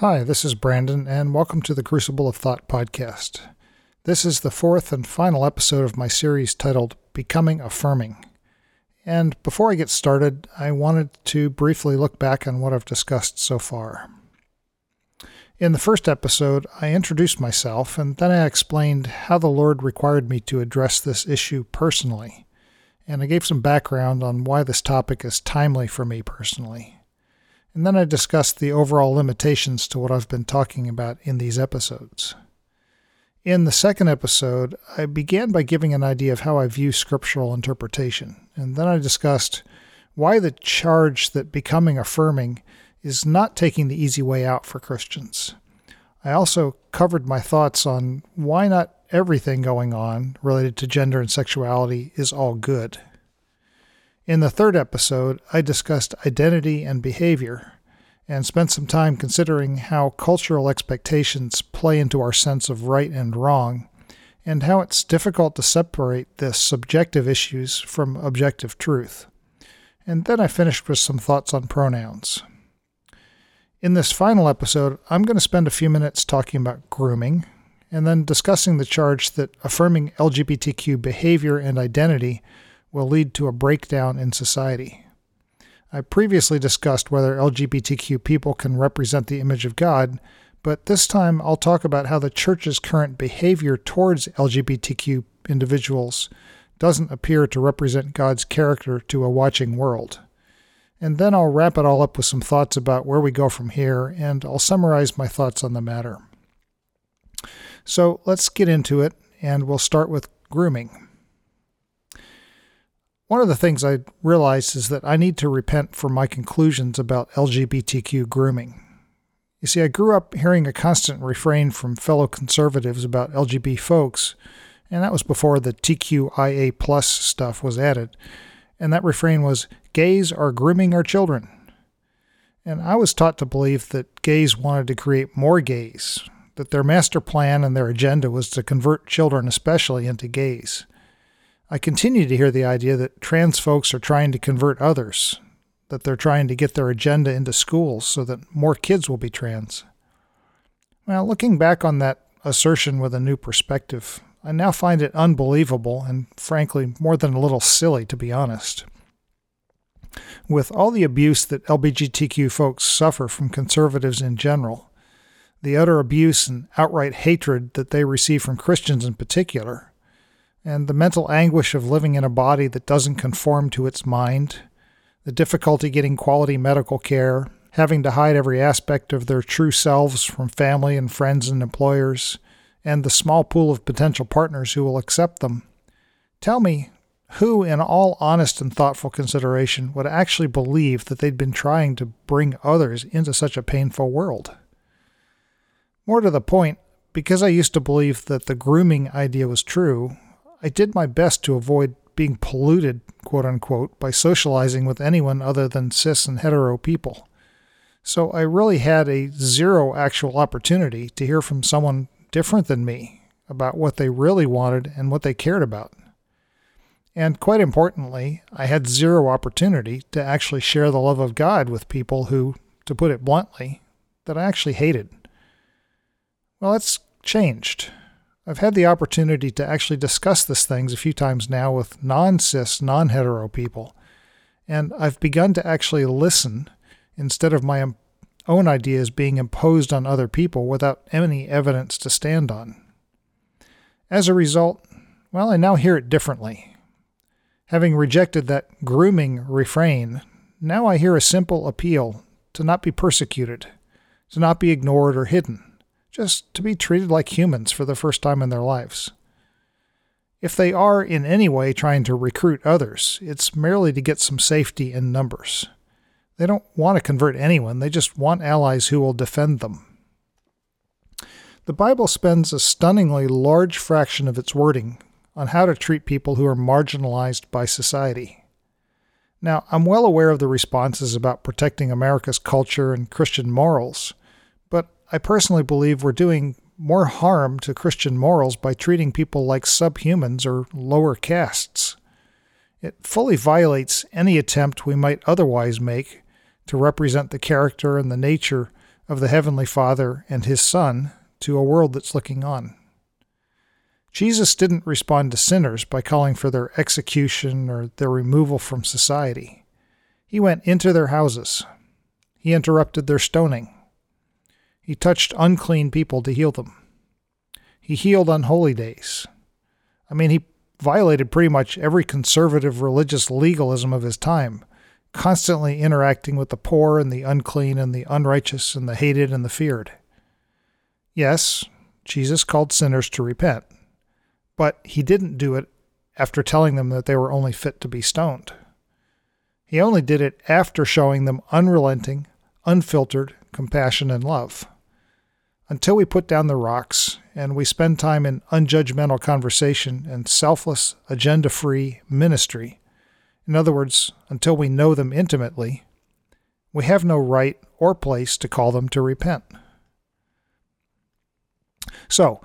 Hi, this is Brandon, and welcome to the Crucible of Thought podcast. This is the fourth and final episode of my series titled Becoming Affirming. And before I get started, I wanted to briefly look back on what I've discussed so far. In the first episode, I introduced myself, and then I explained how the Lord required me to address this issue personally. And I gave some background on why this topic is timely for me personally and then I discussed the overall limitations to what I've been talking about in these episodes. In the second episode, I began by giving an idea of how I view scriptural interpretation, and then I discussed why the charge that becoming affirming is not taking the easy way out for Christians. I also covered my thoughts on why not everything going on related to gender and sexuality is all good. In the third episode, I discussed identity and behavior and spent some time considering how cultural expectations play into our sense of right and wrong, and how it's difficult to separate the subjective issues from objective truth. And then I finished with some thoughts on pronouns. In this final episode, I'm going to spend a few minutes talking about grooming, and then discussing the charge that affirming LGBTQ behavior and identity will lead to a breakdown in society. I previously discussed whether LGBTQ people can represent the image of God, but this time I'll talk about how the church's current behavior towards LGBTQ individuals doesn't appear to represent God's character to a watching world. And then I'll wrap it all up with some thoughts about where we go from here, and I'll summarize my thoughts on the matter. So let's get into it, and we'll start with grooming. One of the things I realized is that I need to repent for my conclusions about LGBTQ grooming. You see, I grew up hearing a constant refrain from fellow conservatives about LGB folks, and that was before the TQIA plus stuff was added. And that refrain was, gays are grooming our children. And I was taught to believe that gays wanted to create more gays, that their master plan and their agenda was to convert children, especially, into gays. I continue to hear the idea that trans folks are trying to convert others, that they're trying to get their agenda into schools so that more kids will be trans. Well, looking back on that assertion with a new perspective, I now find it unbelievable and, frankly, more than a little silly, to be honest. With all the abuse that LGBTQ folks suffer from conservatives in general, the utter abuse and outright hatred that they receive from Christians in particular, and the mental anguish of living in a body that doesn't conform to its mind, the difficulty getting quality medical care, having to hide every aspect of their true selves from family and friends and employers, and the small pool of potential partners who will accept them. Tell me, who, in all honest and thoughtful consideration, would actually believe that they'd been trying to bring others into such a painful world? More to the point, because I used to believe that the grooming idea was true, I did my best to avoid being polluted, quote unquote, by socializing with anyone other than cis and hetero people. So I really had a zero actual opportunity to hear from someone different than me about what they really wanted and what they cared about. And quite importantly, I had zero opportunity to actually share the love of God with people who, to put it bluntly, that I actually hated. Well, that's changed. I've had the opportunity to actually discuss these things a few times now with non cis, non hetero people, and I've begun to actually listen instead of my own ideas being imposed on other people without any evidence to stand on. As a result, well, I now hear it differently. Having rejected that grooming refrain, now I hear a simple appeal to not be persecuted, to not be ignored or hidden just to be treated like humans for the first time in their lives. If they are in any way trying to recruit others, it's merely to get some safety in numbers. They don't want to convert anyone, they just want allies who will defend them. The Bible spends a stunningly large fraction of its wording on how to treat people who are marginalized by society. Now, I'm well aware of the responses about protecting America's culture and Christian morals, I personally believe we're doing more harm to Christian morals by treating people like subhumans or lower castes. It fully violates any attempt we might otherwise make to represent the character and the nature of the Heavenly Father and His Son to a world that's looking on. Jesus didn't respond to sinners by calling for their execution or their removal from society. He went into their houses. He interrupted their stoning. He touched unclean people to heal them. He healed on holy days. I mean, he violated pretty much every conservative religious legalism of his time, constantly interacting with the poor and the unclean and the unrighteous and the hated and the feared. Yes, Jesus called sinners to repent, but he didn't do it after telling them that they were only fit to be stoned. He only did it after showing them unrelenting, unfiltered compassion and love. Until we put down the rocks and we spend time in unjudgmental conversation and selfless, agenda free ministry, in other words, until we know them intimately, we have no right or place to call them to repent. So,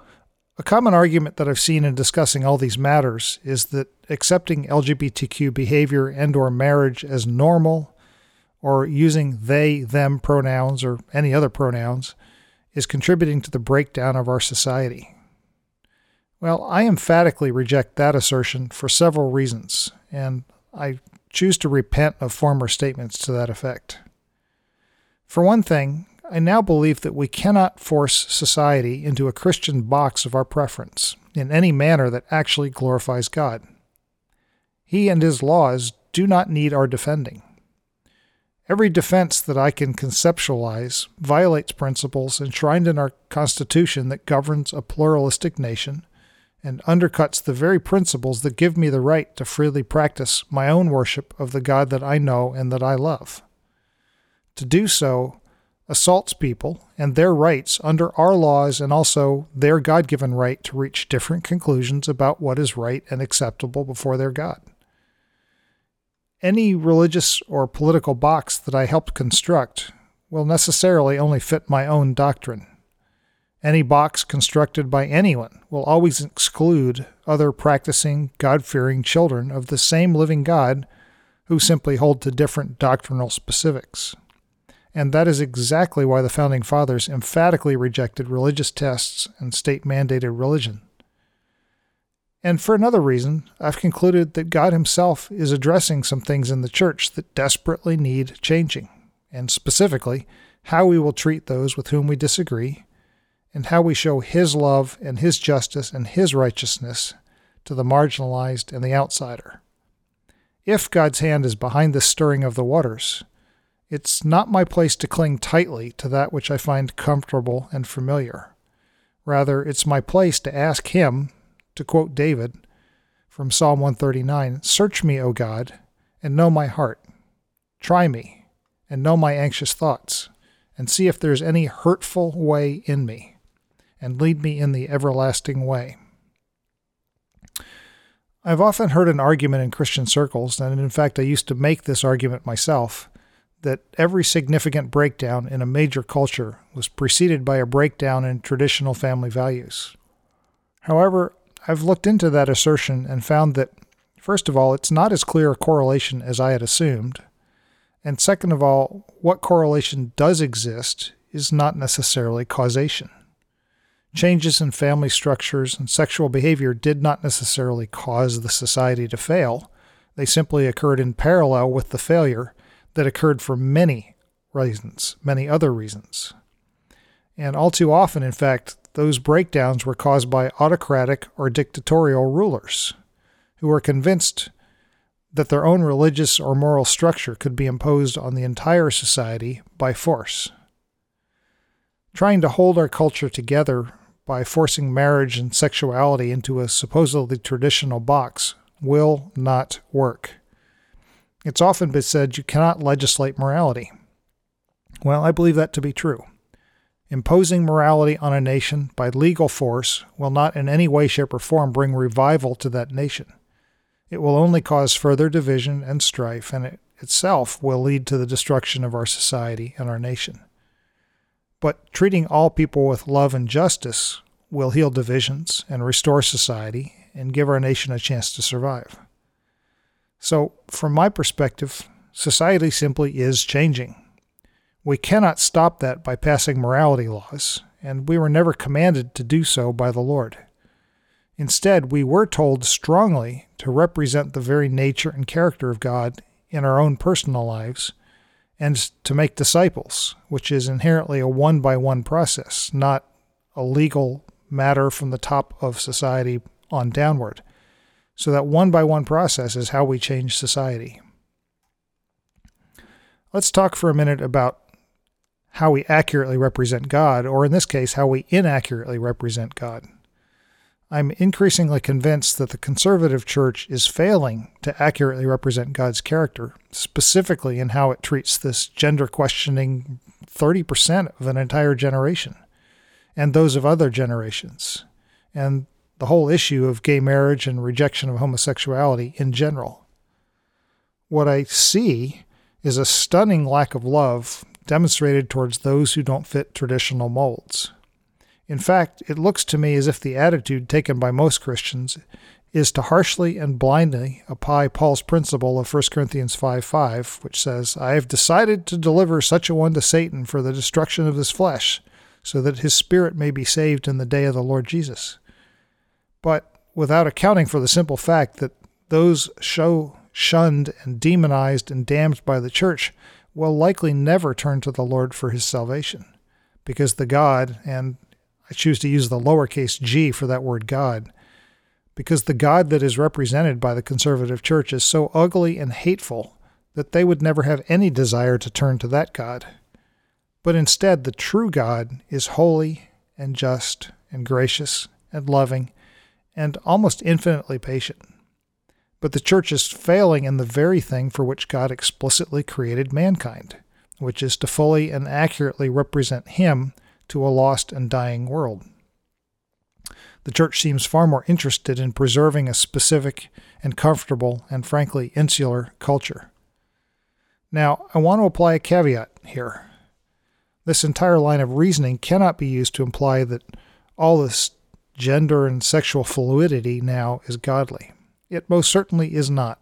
a common argument that I've seen in discussing all these matters is that accepting LGBTQ behavior and or marriage as normal or using they them pronouns or any other pronouns is contributing to the breakdown of our society. Well, I emphatically reject that assertion for several reasons, and I choose to repent of former statements to that effect. For one thing, I now believe that we cannot force society into a Christian box of our preference in any manner that actually glorifies God. He and His laws do not need our defending. Every defense that I can conceptualize violates principles enshrined in our Constitution that governs a pluralistic nation and undercuts the very principles that give me the right to freely practice my own worship of the God that I know and that I love. To do so assaults people and their rights under our laws and also their God given right to reach different conclusions about what is right and acceptable before their God. Any religious or political box that I helped construct will necessarily only fit my own doctrine. Any box constructed by anyone will always exclude other practicing, God fearing children of the same living God who simply hold to different doctrinal specifics. And that is exactly why the Founding Fathers emphatically rejected religious tests and state mandated religion. And for another reason, I've concluded that God Himself is addressing some things in the church that desperately need changing, and specifically, how we will treat those with whom we disagree, and how we show His love and His justice and His righteousness to the marginalized and the outsider. If God's hand is behind the stirring of the waters, it's not my place to cling tightly to that which I find comfortable and familiar. Rather, it's my place to ask Him, to quote David from Psalm 139 Search me, O God, and know my heart. Try me, and know my anxious thoughts, and see if there's any hurtful way in me, and lead me in the everlasting way. I've often heard an argument in Christian circles, and in fact, I used to make this argument myself that every significant breakdown in a major culture was preceded by a breakdown in traditional family values. However, I've looked into that assertion and found that, first of all, it's not as clear a correlation as I had assumed. And second of all, what correlation does exist is not necessarily causation. Changes in family structures and sexual behavior did not necessarily cause the society to fail. They simply occurred in parallel with the failure that occurred for many reasons, many other reasons. And all too often, in fact, those breakdowns were caused by autocratic or dictatorial rulers who were convinced that their own religious or moral structure could be imposed on the entire society by force. Trying to hold our culture together by forcing marriage and sexuality into a supposedly traditional box will not work. It's often been said you cannot legislate morality. Well, I believe that to be true. Imposing morality on a nation by legal force will not in any way, shape, or form bring revival to that nation. It will only cause further division and strife, and it itself will lead to the destruction of our society and our nation. But treating all people with love and justice will heal divisions and restore society and give our nation a chance to survive. So, from my perspective, society simply is changing. We cannot stop that by passing morality laws, and we were never commanded to do so by the Lord. Instead, we were told strongly to represent the very nature and character of God in our own personal lives and to make disciples, which is inherently a one by one process, not a legal matter from the top of society on downward. So, that one by one process is how we change society. Let's talk for a minute about how we accurately represent God, or in this case, how we inaccurately represent God. I'm increasingly convinced that the conservative church is failing to accurately represent God's character, specifically in how it treats this gender questioning 30% of an entire generation and those of other generations, and the whole issue of gay marriage and rejection of homosexuality in general. What I see is a stunning lack of love demonstrated towards those who don't fit traditional molds. In fact, it looks to me as if the attitude taken by most Christians is to harshly and blindly apply Paul's principle of 1 Corinthians 5 5, which says, I have decided to deliver such a one to Satan for the destruction of his flesh, so that his spirit may be saved in the day of the Lord Jesus. But without accounting for the simple fact that those show shunned and demonized and damned by the church will likely never turn to the Lord for his salvation, because the God, and I choose to use the lowercase g for that word God, because the God that is represented by the conservative church is so ugly and hateful that they would never have any desire to turn to that God. But instead, the true God is holy and just and gracious and loving and almost infinitely patient. But the church is failing in the very thing for which God explicitly created mankind, which is to fully and accurately represent Him to a lost and dying world. The church seems far more interested in preserving a specific and comfortable and frankly insular culture. Now, I want to apply a caveat here. This entire line of reasoning cannot be used to imply that all this gender and sexual fluidity now is godly. It most certainly is not.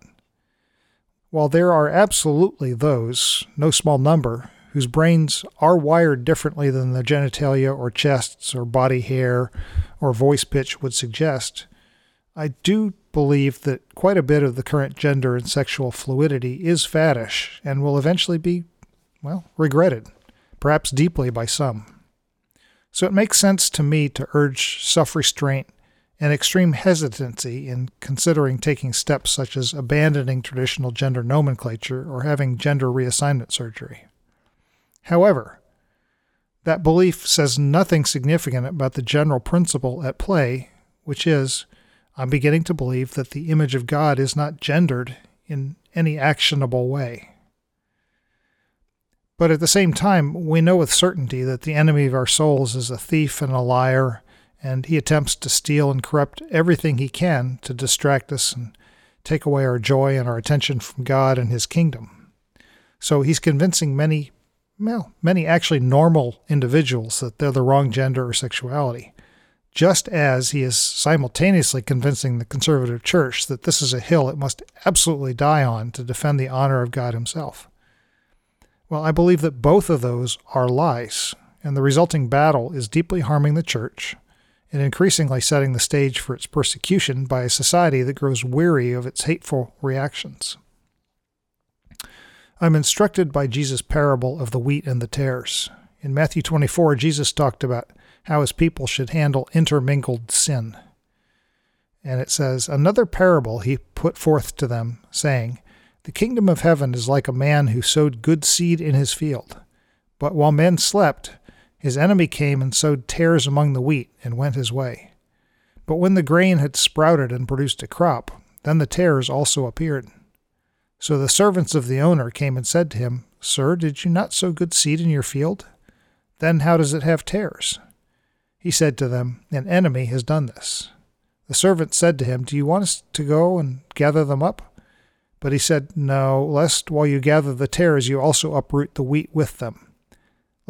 While there are absolutely those, no small number, whose brains are wired differently than the genitalia or chests or body hair or voice pitch would suggest, I do believe that quite a bit of the current gender and sexual fluidity is faddish and will eventually be, well, regretted, perhaps deeply by some. So it makes sense to me to urge self restraint and extreme hesitancy in considering taking steps such as abandoning traditional gender nomenclature or having gender reassignment surgery. However, that belief says nothing significant about the general principle at play, which is I'm beginning to believe that the image of God is not gendered in any actionable way. But at the same time, we know with certainty that the enemy of our souls is a thief and a liar and he attempts to steal and corrupt everything he can to distract us and take away our joy and our attention from God and his kingdom. So he's convincing many, well, many actually normal individuals that they're the wrong gender or sexuality, just as he is simultaneously convincing the conservative church that this is a hill it must absolutely die on to defend the honor of God himself. Well, I believe that both of those are lies, and the resulting battle is deeply harming the church and increasingly setting the stage for its persecution by a society that grows weary of its hateful reactions. I'm instructed by Jesus' parable of the wheat and the tares. In Matthew 24, Jesus talked about how his people should handle intermingled sin. And it says, Another parable he put forth to them, saying, The kingdom of heaven is like a man who sowed good seed in his field. But while men slept, his enemy came and sowed tares among the wheat and went his way. But when the grain had sprouted and produced a crop, then the tares also appeared. So the servants of the owner came and said to him, Sir, did you not sow good seed in your field? Then how does it have tares? He said to them, An enemy has done this. The servant said to him, Do you want us to go and gather them up? But he said, No, lest while you gather the tares you also uproot the wheat with them.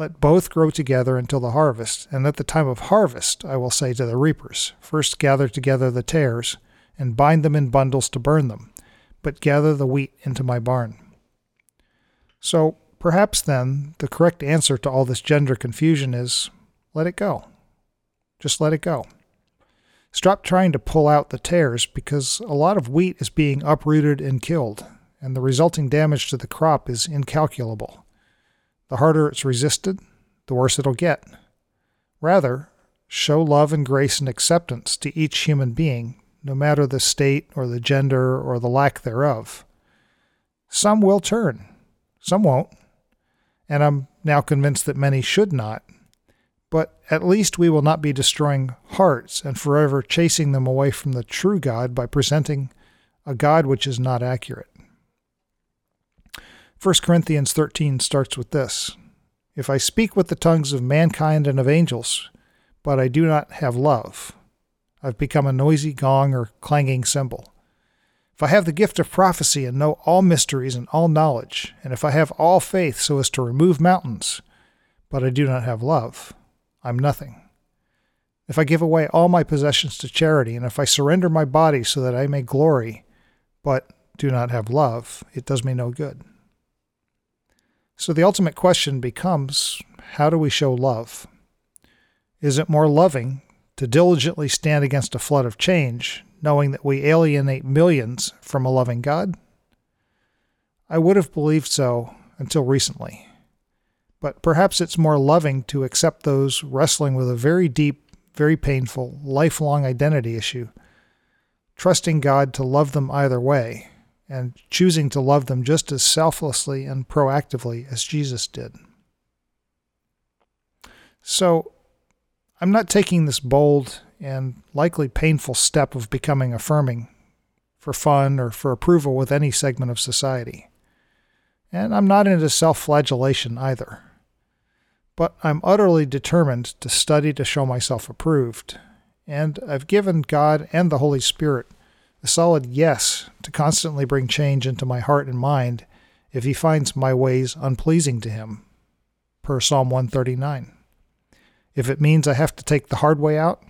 Let both grow together until the harvest, and at the time of harvest I will say to the reapers, First gather together the tares, and bind them in bundles to burn them, but gather the wheat into my barn. So, perhaps then the correct answer to all this gender confusion is let it go. Just let it go. Stop trying to pull out the tares because a lot of wheat is being uprooted and killed, and the resulting damage to the crop is incalculable. The harder it's resisted, the worse it'll get. Rather, show love and grace and acceptance to each human being, no matter the state or the gender or the lack thereof. Some will turn, some won't, and I'm now convinced that many should not but at least we will not be destroying hearts and forever chasing them away from the true God by presenting a God which is not accurate. 1 Corinthians 13 starts with this If I speak with the tongues of mankind and of angels, but I do not have love, I've become a noisy gong or clanging cymbal. If I have the gift of prophecy and know all mysteries and all knowledge, and if I have all faith so as to remove mountains, but I do not have love, I'm nothing. If I give away all my possessions to charity, and if I surrender my body so that I may glory, but do not have love, it does me no good. So the ultimate question becomes how do we show love? Is it more loving to diligently stand against a flood of change, knowing that we alienate millions from a loving God? I would have believed so until recently but perhaps it's more loving to accept those wrestling with a very deep, very painful, lifelong identity issue, trusting God to love them either way, and choosing to love them just as selflessly and proactively as Jesus did. So, I'm not taking this bold and likely painful step of becoming affirming for fun or for approval with any segment of society. And I'm not into self flagellation either but I'm utterly determined to study to show myself approved. And I've given God and the Holy Spirit a solid yes to constantly bring change into my heart and mind if He finds my ways unpleasing to Him, per Psalm 139. If it means I have to take the hard way out,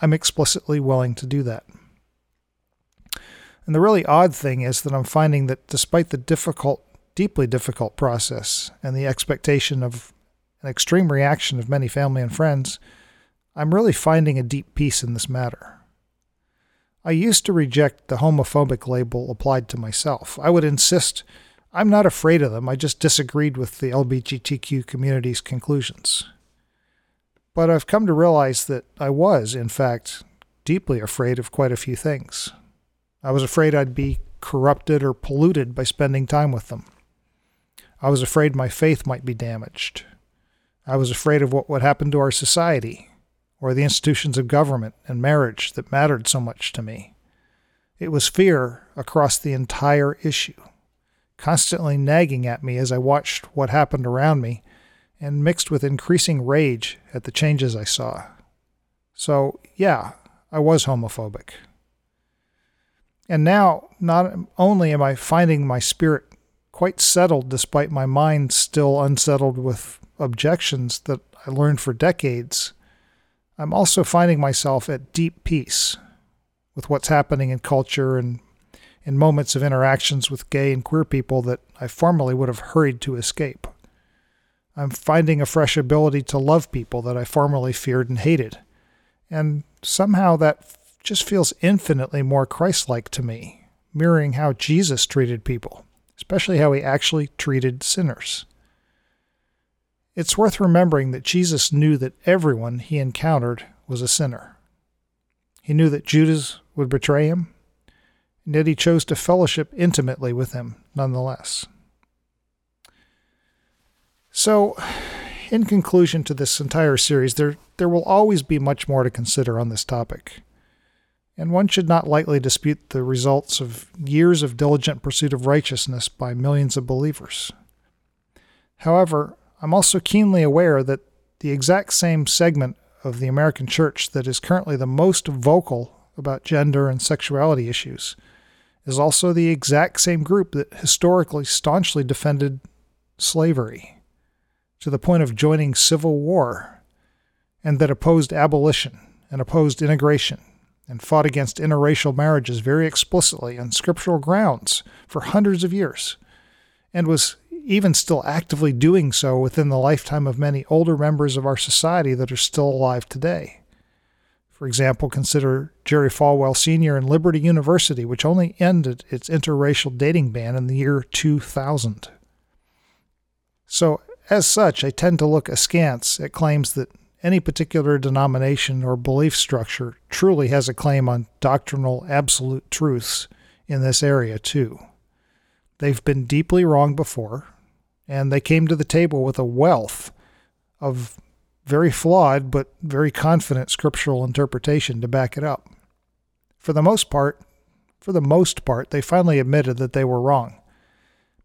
I'm explicitly willing to do that. And the really odd thing is that I'm finding that despite the difficult, deeply difficult process and the expectation of an extreme reaction of many family and friends, I'm really finding a deep peace in this matter. I used to reject the homophobic label applied to myself. I would insist I'm not afraid of them, I just disagreed with the LGBTQ community's conclusions. But I've come to realize that I was, in fact, deeply afraid of quite a few things. I was afraid I'd be corrupted or polluted by spending time with them. I was afraid my faith might be damaged. I was afraid of what would happen to our society or the institutions of government and marriage that mattered so much to me. It was fear across the entire issue, constantly nagging at me as I watched what happened around me and mixed with increasing rage at the changes I saw. So, yeah, I was homophobic. And now, not only am I finding my spirit quite settled despite my mind still unsettled with objections that I learned for decades, I'm also finding myself at deep peace with what's happening in culture and in moments of interactions with gay and queer people that I formerly would have hurried to escape. I'm finding a fresh ability to love people that I formerly feared and hated. And somehow that just feels infinitely more Christ like to me, mirroring how Jesus treated people, especially how he actually treated sinners. It's worth remembering that Jesus knew that everyone he encountered was a sinner. He knew that Judas would betray him, and yet he chose to fellowship intimately with him nonetheless. So, in conclusion to this entire series, there, there will always be much more to consider on this topic. And one should not lightly dispute the results of years of diligent pursuit of righteousness by millions of believers. However, I'm also keenly aware that the exact same segment of the American church that is currently the most vocal about gender and sexuality issues is also the exact same group that historically staunchly defended slavery to the point of joining civil war and that opposed abolition and opposed integration and fought against interracial marriages very explicitly on scriptural grounds for hundreds of years and was even still actively doing so within the lifetime of many older members of our society that are still alive today. For example, consider Jerry Falwell Sr. and Liberty University, which only ended its interracial dating ban in the year 2000. So, as such, I tend to look askance at claims that any particular denomination or belief structure truly has a claim on doctrinal absolute truths in this area, too. They've been deeply wrong before, and they came to the table with a wealth of very flawed but very confident scriptural interpretation to back it up. For the most part, for the most part, they finally admitted that they were wrong.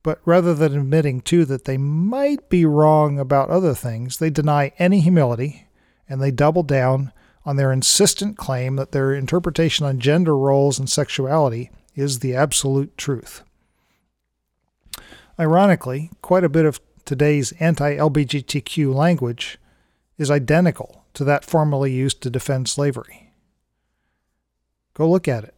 But rather than admitting, too, that they might be wrong about other things, they deny any humility and they double down on their insistent claim that their interpretation on gender roles and sexuality is the absolute truth. Ironically, quite a bit of today's anti LGBTQ language is identical to that formerly used to defend slavery. Go look at it.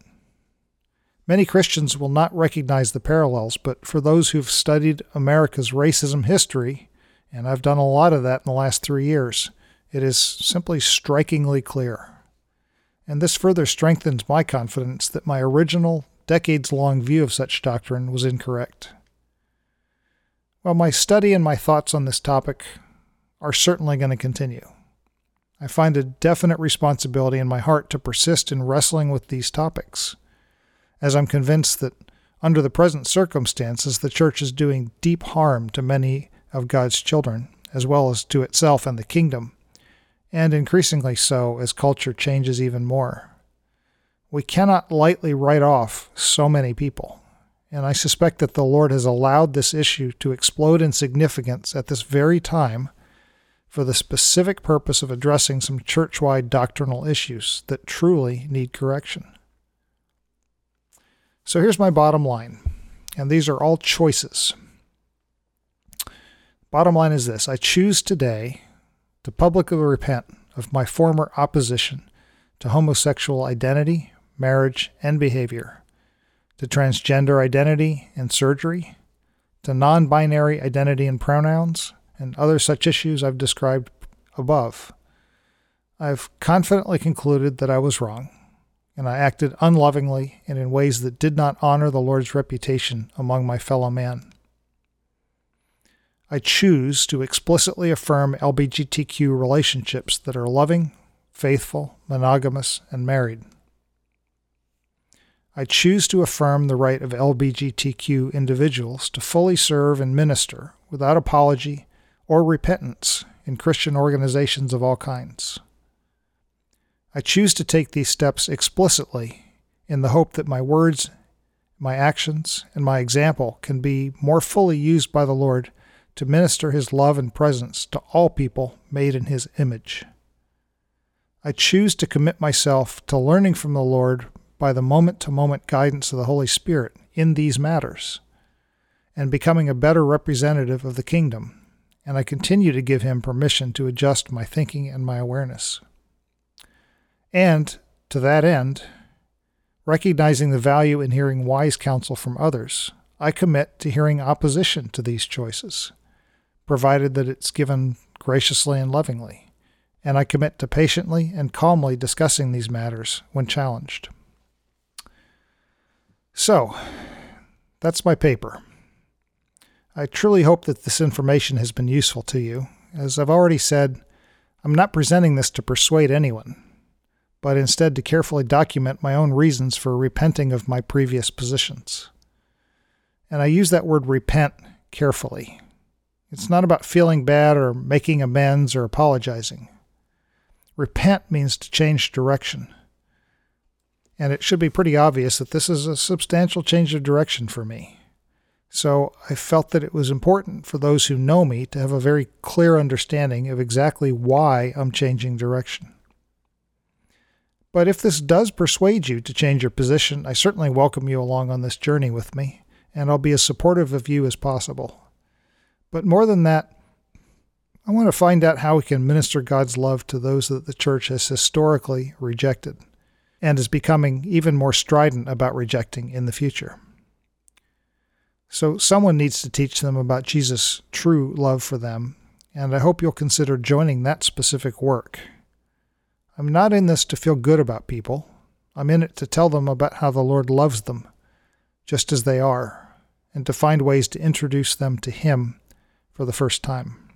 Many Christians will not recognize the parallels, but for those who've studied America's racism history, and I've done a lot of that in the last three years, it is simply strikingly clear. And this further strengthens my confidence that my original, decades long view of such doctrine was incorrect. Well, my study and my thoughts on this topic are certainly going to continue. I find a definite responsibility in my heart to persist in wrestling with these topics, as I'm convinced that under the present circumstances, the Church is doing deep harm to many of God's children, as well as to itself and the kingdom, and increasingly so as culture changes even more. We cannot lightly write off so many people, and I suspect that the Lord has allowed this issue to explode in significance at this very time for the specific purpose of addressing some church wide doctrinal issues that truly need correction. So here's my bottom line, and these are all choices. Bottom line is this I choose today to publicly repent of my former opposition to homosexual identity, marriage, and behavior, to transgender identity and surgery, to non binary identity and pronouns, and other such issues I've described above. I've confidently concluded that I was wrong, and I acted unlovingly and in ways that did not honor the Lord's reputation among my fellow man. I choose to explicitly affirm LGBTQ relationships that are loving, faithful, monogamous, and married. I choose to affirm the right of LGBTQ individuals to fully serve and minister without apology or repentance in Christian organizations of all kinds. I choose to take these steps explicitly in the hope that my words, my actions, and my example can be more fully used by the Lord to minister his love and presence to all people made in his image. I choose to commit myself to learning from the Lord by the moment to moment guidance of the Holy Spirit in these matters and becoming a better representative of the kingdom, and I continue to give him permission to adjust my thinking and my awareness. And, to that end, recognizing the value in hearing wise counsel from others, I commit to hearing opposition to these choices provided that it's given graciously and lovingly, and I commit to patiently and calmly discussing these matters when challenged. So, that's my paper. I truly hope that this information has been useful to you. As I've already said, I'm not presenting this to persuade anyone, but instead to carefully document my own reasons for repenting of my previous positions. And I use that word repent carefully it's not about feeling bad or making amends or apologizing. Repent means to change direction. And it should be pretty obvious that this is a substantial change of direction for me. So I felt that it was important for those who know me to have a very clear understanding of exactly why I'm changing direction. But if this does persuade you to change your position, I certainly welcome you along on this journey with me, and I'll be as supportive of you as possible. But more than that, I want to find out how we can minister God's love to those that the church has historically rejected and is becoming even more strident about rejecting in the future. So someone needs to teach them about Jesus' true love for them, and I hope you'll consider joining that specific work. I'm not in this to feel good about people. I'm in it to tell them about how the Lord loves them, just as they are, and to find ways to introduce them to Him for the first time.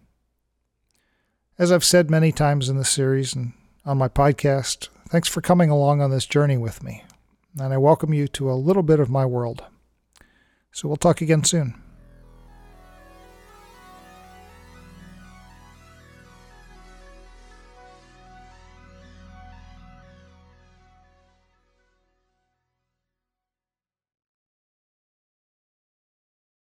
As I've said many times in this series and on my podcast, thanks for coming along on this journey with me, and I welcome you to a little bit of my world. So we'll talk again soon.